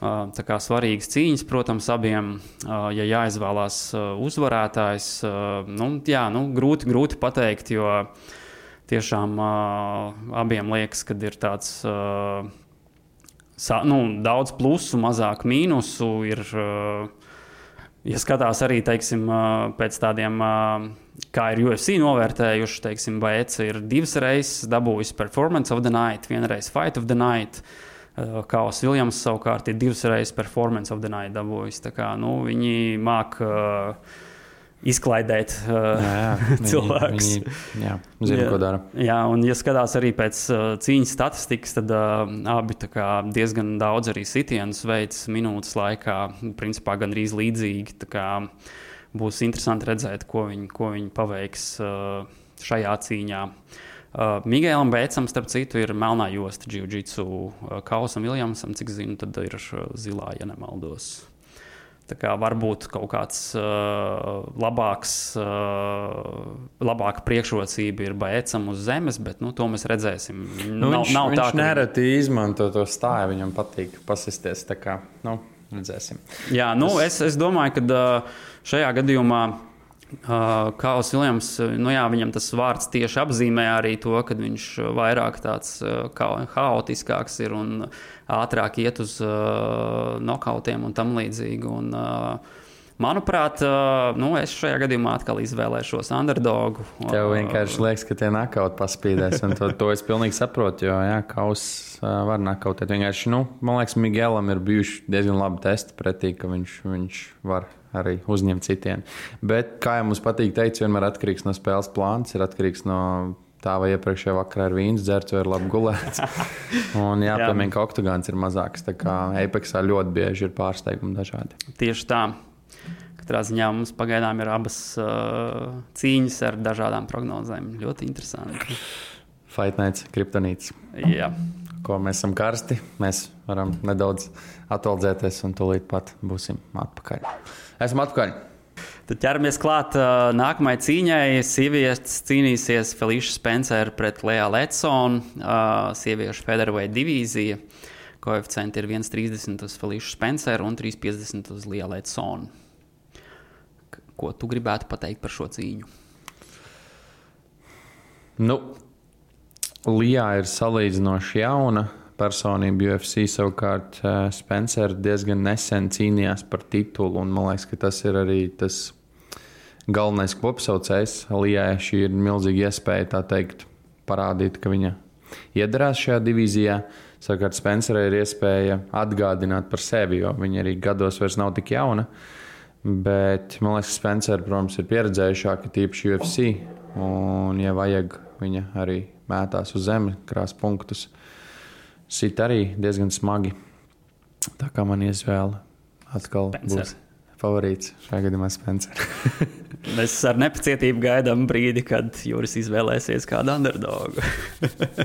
Tā kā svarīgas cīņas, protams, abiem, ja jāizvēlās uzvarētājs, nu, jā, nu, grūti, grūti pateikt, jo tiešām abiem liekas, ka ir tāds nu, daudz plusu, mazāk mīnusu. Ir, eh, ja skatās arī teiksim, eh, pēc tādiem, eh, kā ir UFC novērtējuši, teiksim, vai ECA ir divas reizes dabūjusi performance of the night, vienreiz fight of the night. Kaus Viljams savukārt ir divas reizes performance of the night dabūjis. Tā kā nu, viņi māca izklaidēt uh, jā, jā, cilvēkus. Viņi, viņi, jā, zina, ko dara. Jā, un, ja skatās arī pēc uh, cīņas statistikas, tad uh, abi kā, diezgan daudz arī sitienus veids minūtes laikā. Principā gandrīz līdzīgi. Būs interesanti redzēt, ko viņi, ko viņi paveiks uh, šajā cīņā. Uh, Migēlam Bēcam, starp citu, ir melnā josta jiu-jitsu uh, kausam Viljamsam, cik zinu, tad ir uh, zilā, ja nemaldos. Varbūt kaut kāds uh, labāks, uh, labāka priekšrocība ir baicam uz zemes, bet nu, to mēs redzēsim. Nu, nav, viņš nav viņš tā, ka nereti izmanto to stāju, viņam patīk pasisties. Kā, nu, redzēsim. Jā, nu, es, es domāju, ka šajā gadījumā Uh, Kāls Viljams, nu jā, viņam tas vārds tieši apzīmē arī to, ka viņš vairāk tāds uh, haotiskāks ir un ātrāk iet uz uh, nokautiem un tam līdzīgi. Un, uh, Manuprāt, uh, nu, es šajā gadījumā atkal izvēlēšos underdogu. Tev vienkārši liekas, ka tie nakauti paspīdēs, un to, to es pilnīgi saprotu, jo jā, kaus uh, var nakautēt. Vienkārši, nu, man liekas, Miguelam ir bijuši diezgan labi testi pretī, ka viņš, viņš var arī uzņemt citiem. Bet, kā jau mums patīk teikt, vienmēr atkarīgs no spēles plāns, ir atkarīgs no tā, vai iepriekšējā vakarā ir vīns dzerts vai ir labi gulēts. Un jāpiemina, ka oktogāns ir mazāks. Tā kā Apexā ļoti bieži ir pārsteigumi dažādi. Tieši tā. Katrā ziņā mums pagaidām ir abas uh, cīņas ar dažādām prognozēm. Ļoti interesanti. Fight Nights, Kryptonīts. Jā. Ko mēs esam karsti, mēs varam nedaudz atvaldzēties un tūlīt pat būsim atpakaļ. Esam atpakaļ. Tad ķeramies klāt uh, nākamajai cīņai. Sievietes cīnīsies Felicia Spencer pret Leo Letsonu, uh, sieviešu federālajā divīzija. Koeficienti ir 1,30 uz Felicia Spencer un 3,50 uz Leo Letsonu. Ko tu gribētu pateikt par šo cīņu? Nu, Lijā ir salīdzinoši jauna personība UFC. Savukārt Spencer diezgan nesen cīnījās par titulu, un man liekas, ka tas ir arī tas galvenais kopsaucējs. Lijai šī ir milzīga iespēja teikt, parādīt, ka viņa iedarās šajā divīzijā. Savukārt Spencerai ir iespēja atgādināt par sevi, jo viņa arī gados vairs nav tik jauna. Bet man liekas, ka Spencer, protams, ir pieredzējušāka tīpaši UFC. Un, ja vajag, viņa arī mētās uz zemes, krās punktus sit arī diezgan smagi. Tā kā man izvēle atkal Spencer. būs favorīts šajā gadījumā Spencer. Mēs ar nepacietību gaidām brīdi, kad Juris izvēlēsies kādu underdogu.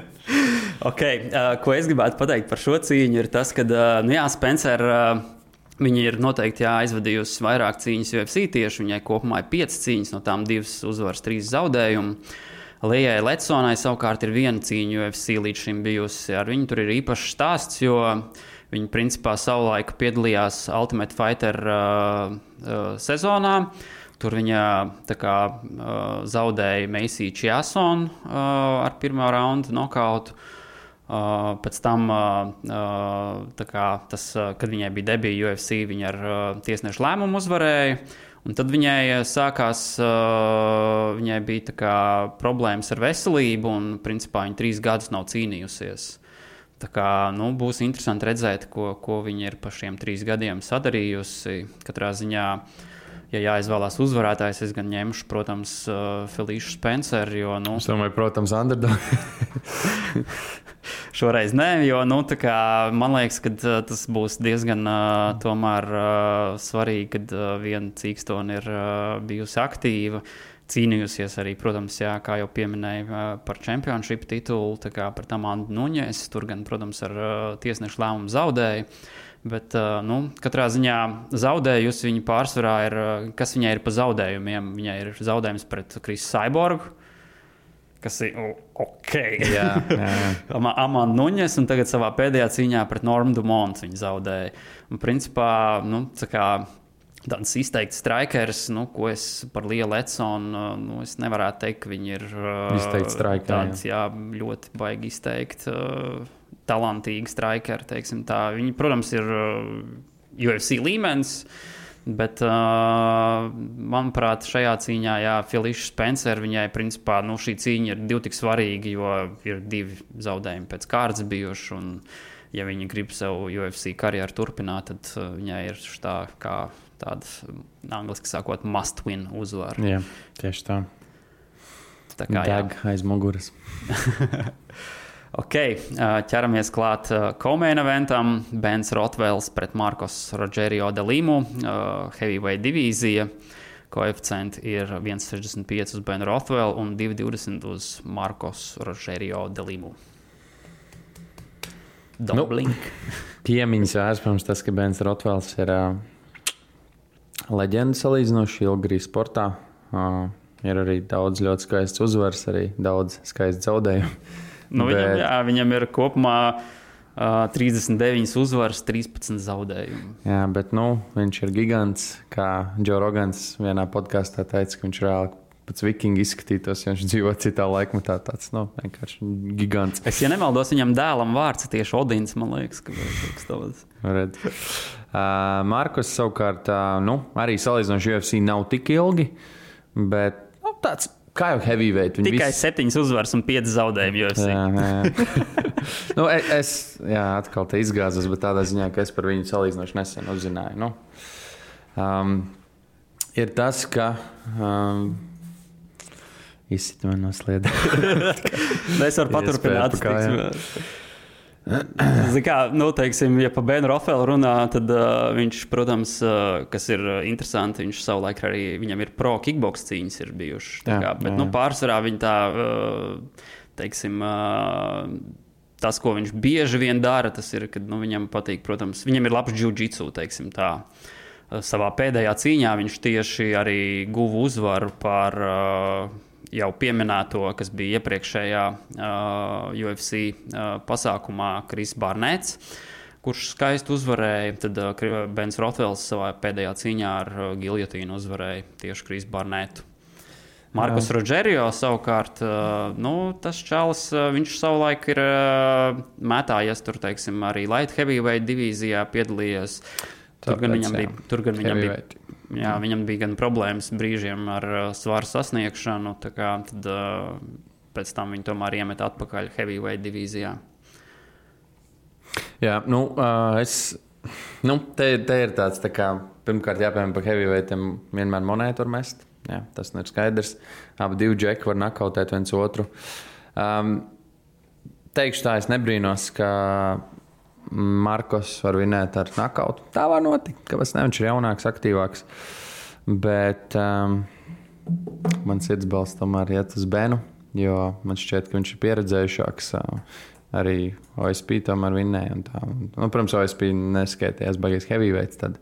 okay, uh, ko es gribētu pateikt par šo cīņu, ir tas, ka uh, nu jā, Spencer. Uh, Viņa ir noteikti jā, aizvadījusi vairāk cīņas UFC tieši. Viņai kopumā ir piecas cīņas, no tām divas uzvaras, trīs zaudējumi. Uh, Lijai Letsonai savukārt ir viena cīņa UFC līdz šim bijusi. Ar viņu tur ir īpašs stāsts, jo viņi principā savulaik piedalījās Ultimate Fighter uh, uh, sezonā. Tur viņa kā, uh, zaudēja Meisiju Čiasonu uh, ar pirmā raunda nokautu. Uh, pēc tam, uh, uh kā, tas, uh, kad viņai bija debija UFC, viņa ar uh, tiesnešu lēmumu uzvarēja. Un tad viņai sākās, uh, viņai bija kā, problēmas ar veselību, un principā viņa trīs gadus nav cīnījusies. Tā kā, nu, būs interesanti redzēt, ko, ko viņa ir pa šiem trīs gadiem sadarījusi. Katrā ziņā, ja jāizvēlās uzvarētājs, es gan ņemšu, protams, uh, Felīšu Spenceru. Jo, nu, es domāju, protams, Underdog. Šoreiz nē, jo nu, kā, man liekas, ka uh, tas būs diezgan uh, tomēr, uh, svarīgi, kad uh, viena cīkstone ir uh, bijusi aktīva. Cīnījusies arī, protams, jā, kā jau pieminēju, uh, par čempionšīpu titulu, kā par Tamandu Nuņēs. Tur gan, protams, ar tiesnešu lēmumu zaudēja. Bet, nu, katrā ziņā zaudējusi viņa pārsvarā ir, kas viņai ir pa zaudējumiem. Viņai ir zaudējums pret Krisu Saiborgu, kas ir ok. jā, jā. Amanda Nuņes, un tagad savā pēdējā cīņā pret Normu Dumontu viņa zaudēja. Un, principā, nu, kā, tāds izteikts strikers, nu, ko es par lielu Econu, nu, es nevaru teikt, ka viņi ir izteikti strikeri. Tāds, jā, ļoti baigi izteikt, uh, talantīgi strikeri. Viņi, protams, ir uh, UFC līmenis. Bet, uh, manuprāt, šajā cīņā, jā, Filiša Spencer, viņai, principā, nu, šī cīņa ir divi tik svarīga, jo ir divi zaudējumi pēc kārtas bijuši. Un, ja viņi grib savu UFC karjeru turpināt, tad uh, viņai ir tā kā tāda, angļuiski sakot, must win uzvara. Jā, tieši tā. Tā kā Deg aiz muguras. Ok, ķeramies klāt komēna eventam. Bens Rotvels pret Markos Rogerio Delimu, heavyweight divīzija. Koeficienti ir 1,65 uz Benu Rotvelu un 2,20 uz Markos Rogerio Delimu. Dobling. Nu, piemiņas vērts, protams, tas, ka Bens Rotvels ir uh, leģenda salīdzinoši ilgi sportā. Uh, ir arī daudz ļoti skaists uzvaras, arī daudz skaists zaudējumu. Nu, bet... viņam, jā, viņam ir kopumā uh, 39 uzvaras, 13 zaudējumi. Jā, bet nu, viņš ir gigants. Kā Džo Rogans vienā podkāstā teica, ka viņš reāli pats vikingi izskatītos, ja viņš dzīvo citā laikmetā. Tāds nu, vienkārši gigants. Es, ja nemaldos, viņam dēlam vārds tieši Odins, man liekas, ka tas ir. Uh, Markus savukārt, nu, arī salīdzinoši UFC nav tik ilgi, bet nu, tāds Kā jau heavyweight. Tikai viss... septiņas uzvaras un pieci zaudējumi. Jā, jā. nu, e, es jā, atkal te izgāzos, bet tādā ziņā, ka es par viņu salīdzinoši nesen uzzināju. Nu, um, ir tas, ka. Um, Izsita man no sliedas. es varu paturpināt. Kā, nu, teiksim, ja par Bēnu Rafēlu runā, tad uh, viņš, protams, uh, kas ir interesanti, viņš savulaik arī viņam ir pro kickbox cīņas ir bijušas. Jā, kā, bet jā, nu, jā. Nu, pārsvarā viņa tā, uh, teiksim, uh, tas, ko viņš bieži vien dara, tas ir, ka nu, viņam patīk, protams, viņam ir labs jiu-jitsu, teiksim tā. Savā pēdējā cīņā viņš tieši arī guva uzvaru par uh, jau pieminēto, kas bija iepriekšējā uh, UFC uh, pasākumā, Kris Barnēts. Kurš skaisti uzvarēja, tad uh, Bens Rotvels savā pēdējā cīņā ar uh, Giljotīnu uzvarēja tieši Kris Barnētu. Markus Rodžerio savukārt, nu, tas čalis, viņš savulaik ir mētājies tur, teiksim, arī light heavyweight divīzijā piedalījies. Tur gan viņam bija, tur gan viņam bija Jā, viņam bija gan problēmas brīžiem ar uh, svaru sasniegšanu, kā, tad uh, pēc tam viņi tomēr iemet atpakaļ heavyweight divīzijā. Jā, nu, uh, es. Nu, te, te ir tāds, tā kā, pirmkārt, jāpiemēr par heavyweightam, vienmēr monētu var mest. Jā, tas ir skaidrs. Abi divi džeki var nakautēt viens otru. Um, teikšu tā, es nebrīnos, ka Markos var vinēt ar nakautu. Tā var notikt, ne? Viņš ir jaunāks, aktīvāks. Bet um, man sirds balsts tomēr iet uz Benu, jo man šķiet, ka viņš ir pieredzējušāks. Uh, arī OSP tomēr vinnēja. Nu, protams, OSP neskaitījās baigās heavyweights, tad,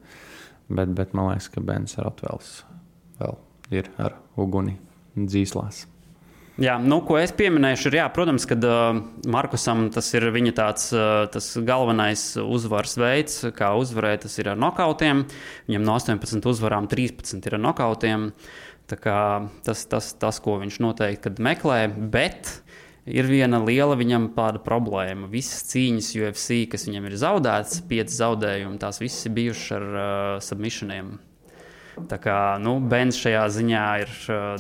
bet, bet man liekas, ka Bens Rotvels vēl ir ar uguni dzīslās. Jā, nu, ko es pieminēšu, ir, jā, protams, ka uh, Markusam tas ir viņa tāds uh, tas galvenais uzvaras veids, kā uzvarēt, tas ir ar nokautiem. Viņam no 18 uzvarām 13 ir ar nokautiem. Tas, tas, tas, ko viņš noteikti meklē, bet ir viena liela viņam tāda problēma. Visas cīņas UFC, kas viņam ir zaudētas, pieci zaudējumi, tās visas ir bijušas ar uh, submissioniem. Tā kā nu, Bens šajā ziņā ir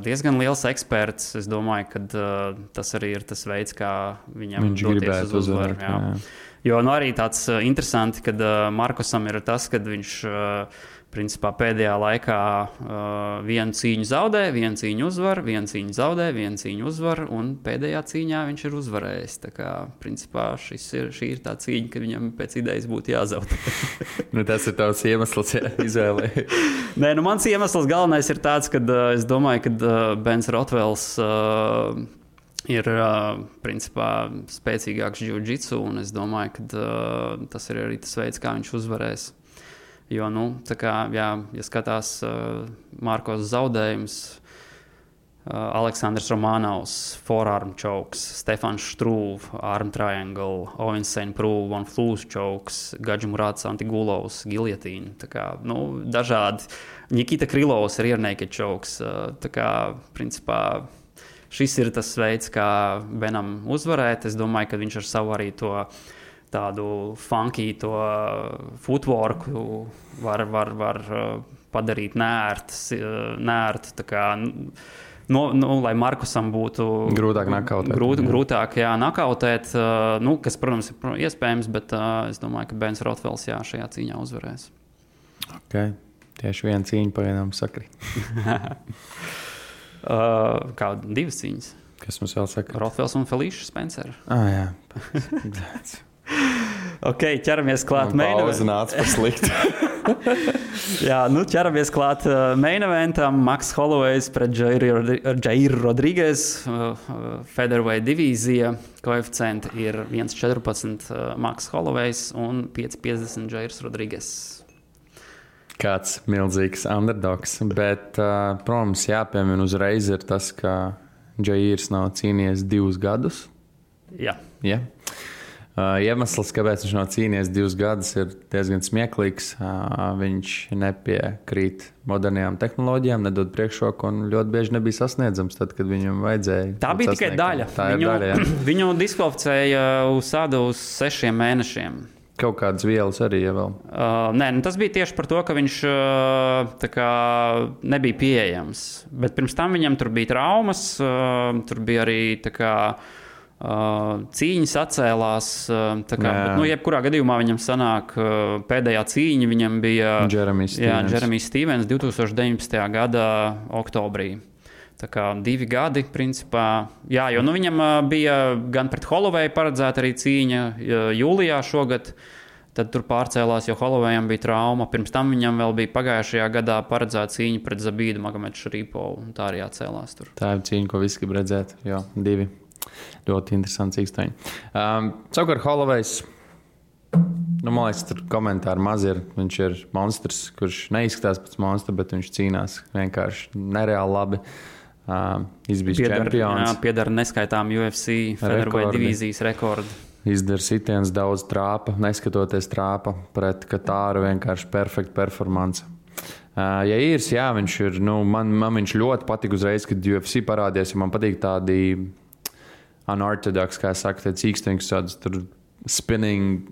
diezgan liels eksperts. Es domāju, ka uh, tas arī ir tas veids, kā viņam Viņš gribētu uz uzvaru. uzvarēt, jā. jā. Jo nu, arī tāds uh, interesants, ka uh, Markusam ir tas, ka viņš uh, principā pēdējā laikā uh, vienu cīņu zaudē, vienu cīņu uzvar, vienu cīņu zaudē, vienu cīņu uzvar, un pēdējā cīņā viņš ir uzvarējis. Tā kā principā ir, šī ir tā cīņa, ka viņam pēc idejas būtu jāzaudē. Nu, tas ir tavs iemesls, ja izvēlē. Nē, nu mans iemesls galvenais ir tāds, ka uh, es domāju, ka uh, Bens Rotvels. Uh, Ir uh, principā spēcīgāks jiu-jitsu, un es domāju, ka uh, tas ir arī tas veids, kā viņš uzvarēs. Jo, nu, kā, jā, ja skatās uh, Markovs zaudējums, uh, Aleksandrs Romanovs, forearm chokes, Stefans Strūvs, arm triangle, Ovinsen Prūvs, Von Flūs chokes, Gadžmurāts Antigulovs, kā, nu, dažādi. Nikita Krilovs ir iernēkļa chokes. Uh, tā kā, principā, šis ir tas veids, kā Benam uzvarēt. Es domāju, ka viņš ar savu arī to tādu funky, to footworku var, var, var uh, padarīt nērtu. nērtu tā kā, No, nu, lai Markusam būtu Grūtāk nakautēt. Grūt, Jā. grūtāk jā, nakautēt, uh, nu, kas, protams, ir iespējams, bet uh, es domāju, ka Bens Rotvels jā, šajā cīņā uzvarēs. Okay. Tieši viena cīņa pa vienam sakrīt. Uh, kā divas cīņas. Kas mums vēl saka? Rotvels un Felīša Spencer. Ah, jā. Ok, ķeramies klāt Pauze main nāca par sliktu. Jā, nu ķeramies klāt uh, main eventam. Maks Holloway's pret Jairu Rodrīgas. Uh, uh, Featherweight divīzija. Koeficienti ir 1,14 uh, Maks Holloway's un 5,50 Jairs Rodrīgas. Kāds milzīgs underdogs. Bet, uh, protams, jāpiemina uzreiz ir tas, ka Džairs nav cīnījies divus gadus. Jā, Ja? Uh, iemesls, kāpēc viņš nav cīnījies divus gadus, ir diezgan smieklīgs. Uh, viņš nepiekrīt modernām tehnoloģijām, nedod priekšroku un ļoti bieži nebija sasniedzams, tad, kad viņam vajadzēja. tā bija tikai daļa. Tā viņu, daļa. Jā. viņu diskvalificēja uz sādu uz sešiem mēnešiem. Kaut kādas vielas arī ja vēl. Uh, nē, nu tas bija tieši par to, ka viņš uh, kā, nebija pieejams. Bet pirms tam viņam tur bija traumas, uh, tur bija arī tā kā, uh, cīņas atcēlās. Uh, kā, bet, nu, jebkurā gadījumā viņam sanāk, uh, pēdējā cīņa viņam bija Jeremijs Stevens. Jeremijs Stevens 2019. gada oktobrī. Tā kā divi gadi, principā. Jā, jo nu, viņam bija gan pret Holloway paredzēta arī cīņa jūlijā šogad. Tad tur pārcēlās, jo Hollowayam bija trauma. Pirms tam viņam vēl bija pagājušajā gadā paredzēta cīņa pret Zabīdu Magomedu Šrīpovu. un Tā arī atcēlās tur. Tā ir cīņa, ko visi grib redzēt. Jā, divi ļoti interesanti īstenībā. Um, Savukārt, Holovejs. Nu, man liekas, tur komentāri maz ir. Viņš ir monstrs, kurš neizskatās pēc monstra, bet viņš cīnās vienkārši nereāli labi. Izbijis Piedara, jā, čempions. piedara neskaitām UFC Rekordi. divīzijas rekordu. Izdara sitienus daudz trāpa, neskatoties trāpa pret Katāru. Vienkārši perfekta performance. Uh, ja ir, jā, viņš ir. Nu, man, man viņš ļoti patīk uzreiz, kad UFC parādījās. ja Man patīk tādi unorthodoks, kā saka, īstenīgs, tāds tur spinning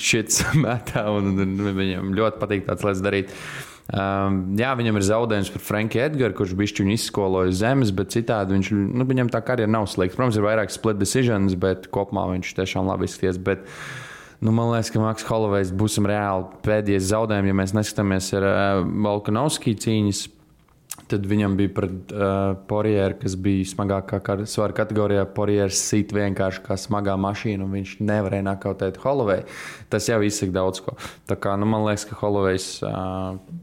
shits metā. Un, un viņam ļoti patīk tāds lietas darīt. Um, jā, viņam ir zaudējums par Franku Edgars, kurš bija viņu izskolojis zemes, bet citādi viņš, nu, viņam tā karjera nav slikta. Protams, ir vairāk split decisions, bet kopumā viņš tiešām labi izskaties. Bet, nu, man liekas, ka Maks Holovejs būs reāli pēdējais zaudējums, ja mēs neskatāmies ar uh, Volkanovski cīņas. Tad viņam bija pret uh, Porjeru, kas bija smagākā svara kategorijā. Porjeras sit vienkārši kā smagā mašīna, un viņš nevarēja nakautēt Holoveju. Tas jau izsaka daudz ko. Tā kā nu, man liekas, ka Holovejs. Uh,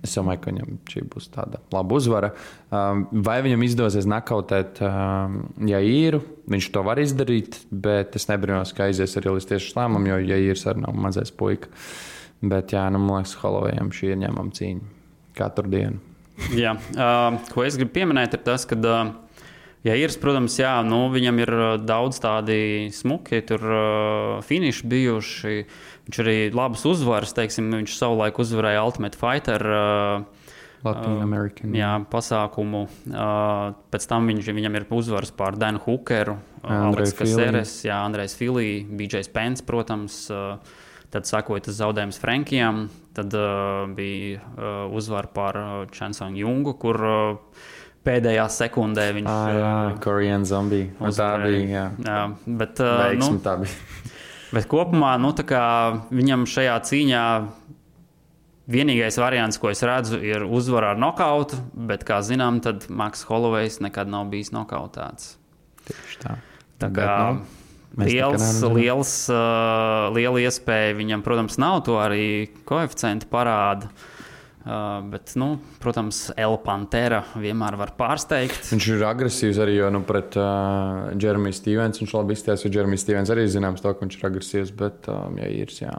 Es domāju, ka viņam šī būs tāda laba uzvara. Um, Vai viņam izdosies nakautēt, um, ja īru? Viņš to var izdarīt, bet es nebrīnos, ka aizies arī līdz tieši lēmumam, jo ja īrs arī nav mazais puika. Bet, jā, nu, man liekas, Holovejam šī ir ņemama cīņa katru dienu. Jā, uh, ko es gribu pieminēt, ir tas, ka, uh, ja ir, protams, jā, nu, viņam ir uh, daudz tādi smuki, tur uh, finiši bijuši. Viņš arī labas uzvaras, teiksim, viņš savulaik uzvarēja Ultimate Fighter. Uh, Latvijas American. Jā, pasākumu. Uh, pēc tam viņš, viņam ir uzvaras pār Danu Hookeru, Fili. Kaseres, jā, Andrejs Filī, BJ Spence, protams. Uh, Tad sakot, tas zaudējums Frankijam, tad uh, bija uh, uzvara pār uh, Chansonu Jungu, kur uh, pēdējā sekundē viņš Ah, jā, Korean zombie. Tā bija, jā. jā bet, uh, Veiksmi nu, tā bija. bet kopumā nu, tā kā viņam šajā cīņā vienīgais variants, ko es redzu, ir uzvara ar nokautu, bet, kā zinām, Maks Holovejs nekad nav bijis nokautēts. Tieši tā. Tā Bet, kā nu, mēs liels, liels, uh, liela iespēja viņam, protams, nav to arī koeficientu parāda. Uh, bet, nu, protams, El Pantera vienmēr var pārsteigt. Viņš ir agresīvs arī, jo nu, pret uh, Jeremiju Stevens viņš labi izties. Jeremijs Stevens arī zināms, to, ka viņš ir agresīvs, bet, um, ja ir, jā.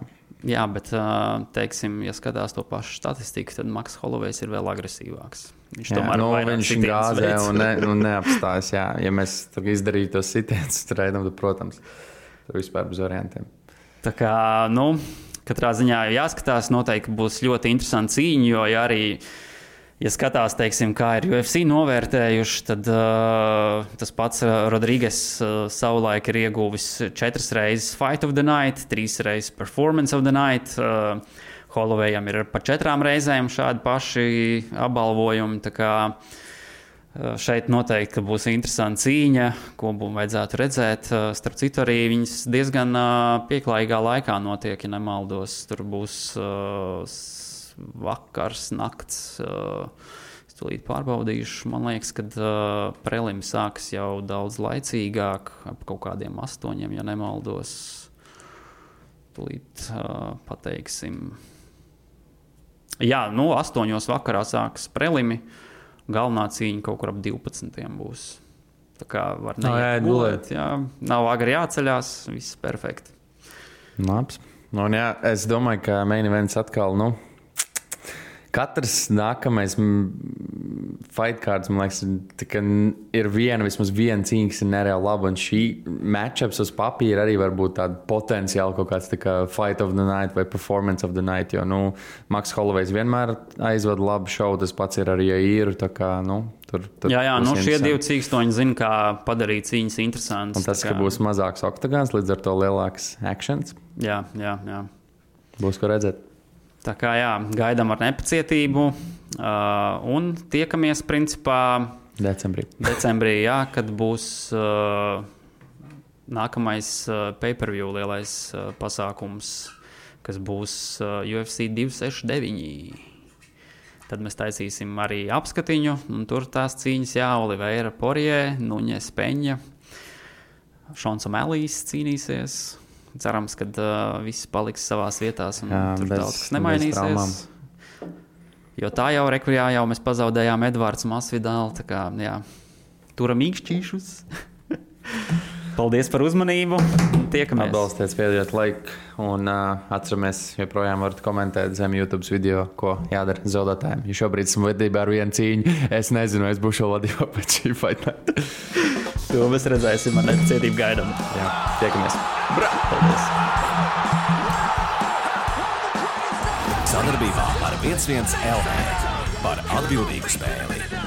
Jā, bet, uh, teiksim, ja skatās to pašu statistiku, tad Maks Holovejs ir vēl agresīvāks. Viņš jā tomēr nu, viņš gāzē un, ne, un neapstājas. Jā. Ja mēs izdarītu tos sitienus reidam, tad, protams, tur vispār bez variantiem. Tā kā, nu, katrā ziņā jāskatās, noteikti būs ļoti interesanti cīņa, jo ja arī, ja skatās, teiksim, kā ir UFC novērtējuši, tad uh, tas pats uh, Rodrīgas uh, savulaik ir ieguvis četras reizes Fight of the Night, trīs reizes Performance of the Night. Uh, Holovejam ir pa četrām reizēm šādi paši apbalvojumi. Uh, Šeit noteikti būs interesanta cīņa, ko būtu vajadzētu redzēt. Uh, Starp citu, arī viņas diezgan uh, pieklājīgā laikā notiek, ja nemaldos. Tur būs vakars, nakts. Es tūlīt pārbaudīšu. Man liekas, ka uh, prelimi sāks jau daudz laicīgāk, ap kaut kādiem astoņiem, ja nemaldos. Tūlīt uh, pateiksim. Jā, nu, astoņos vakarā sāks prelimi. Galvenā cīņa kaut kur ap 12. būs. Tā kā var neiet gulēt. Jā, nav agri jāceļās, viss perfekti. Labs. Nu, un jā, es domāju, ka main events atkal. Nu, Katrs nākamais mm, fight cards, man liekas, ir viena, vismaz viena cīņa, ir nereāli laba. Un šī matchups uz papīra arī var būt tāda potenciāli kaut kāds kā fight of the night vai performance of the night. Jo, nu, Maks Holovejs vienmēr aizvada labu šovu, tas pats ir arī īru. Kā, nu, tur, tur Jā, jā nu, šie divi cīkstoņi zina, kā padarīt cīņas interesantas. Un tas, ka būs mazāks oktagons, līdz ar to lielāks akcents, Jā, jā, jā. būs ko redzēt. Tā kā jā, gaidām ar nepacietību. Uh, un tiekamies principā Decembrī. decembrī, jā, kad būs uh, nākamais uh, pay-per-view lielais uh, pasākums, kas būs uh, UFC 269. Tad mēs taisīsim arī apskatiņu, un tur tās cīņas, jā, Oliveira Porie, Nuņes Peņa, Šons Melīs cīnīsies. Cerams, ka uh, viss paliks savā vietā, un Jā, tur bez- daudz kas nemainīsies. Jo tā jau rekujā, jau mēs pazaudējām Edvards Masvidālu. tā Kā, jā, turam īkšķīšus. Paldies par uzmanību. Tiekamies. Atbalstiet, spiediet laiku un uh, atceramies, joprojām varat komentēt zem YouTube video, ko jādara zaudētājiem. Ja šobrīd esmu vadībā ar vienu cīņu, es nezinu, es būšu vēl vadībā pēc šī fight. Mēs redzēsim, man nepacietību gaidām. Jā, tiekamies! Paldies! Sadarbībā ar 11 LV par atbildīgu spēli.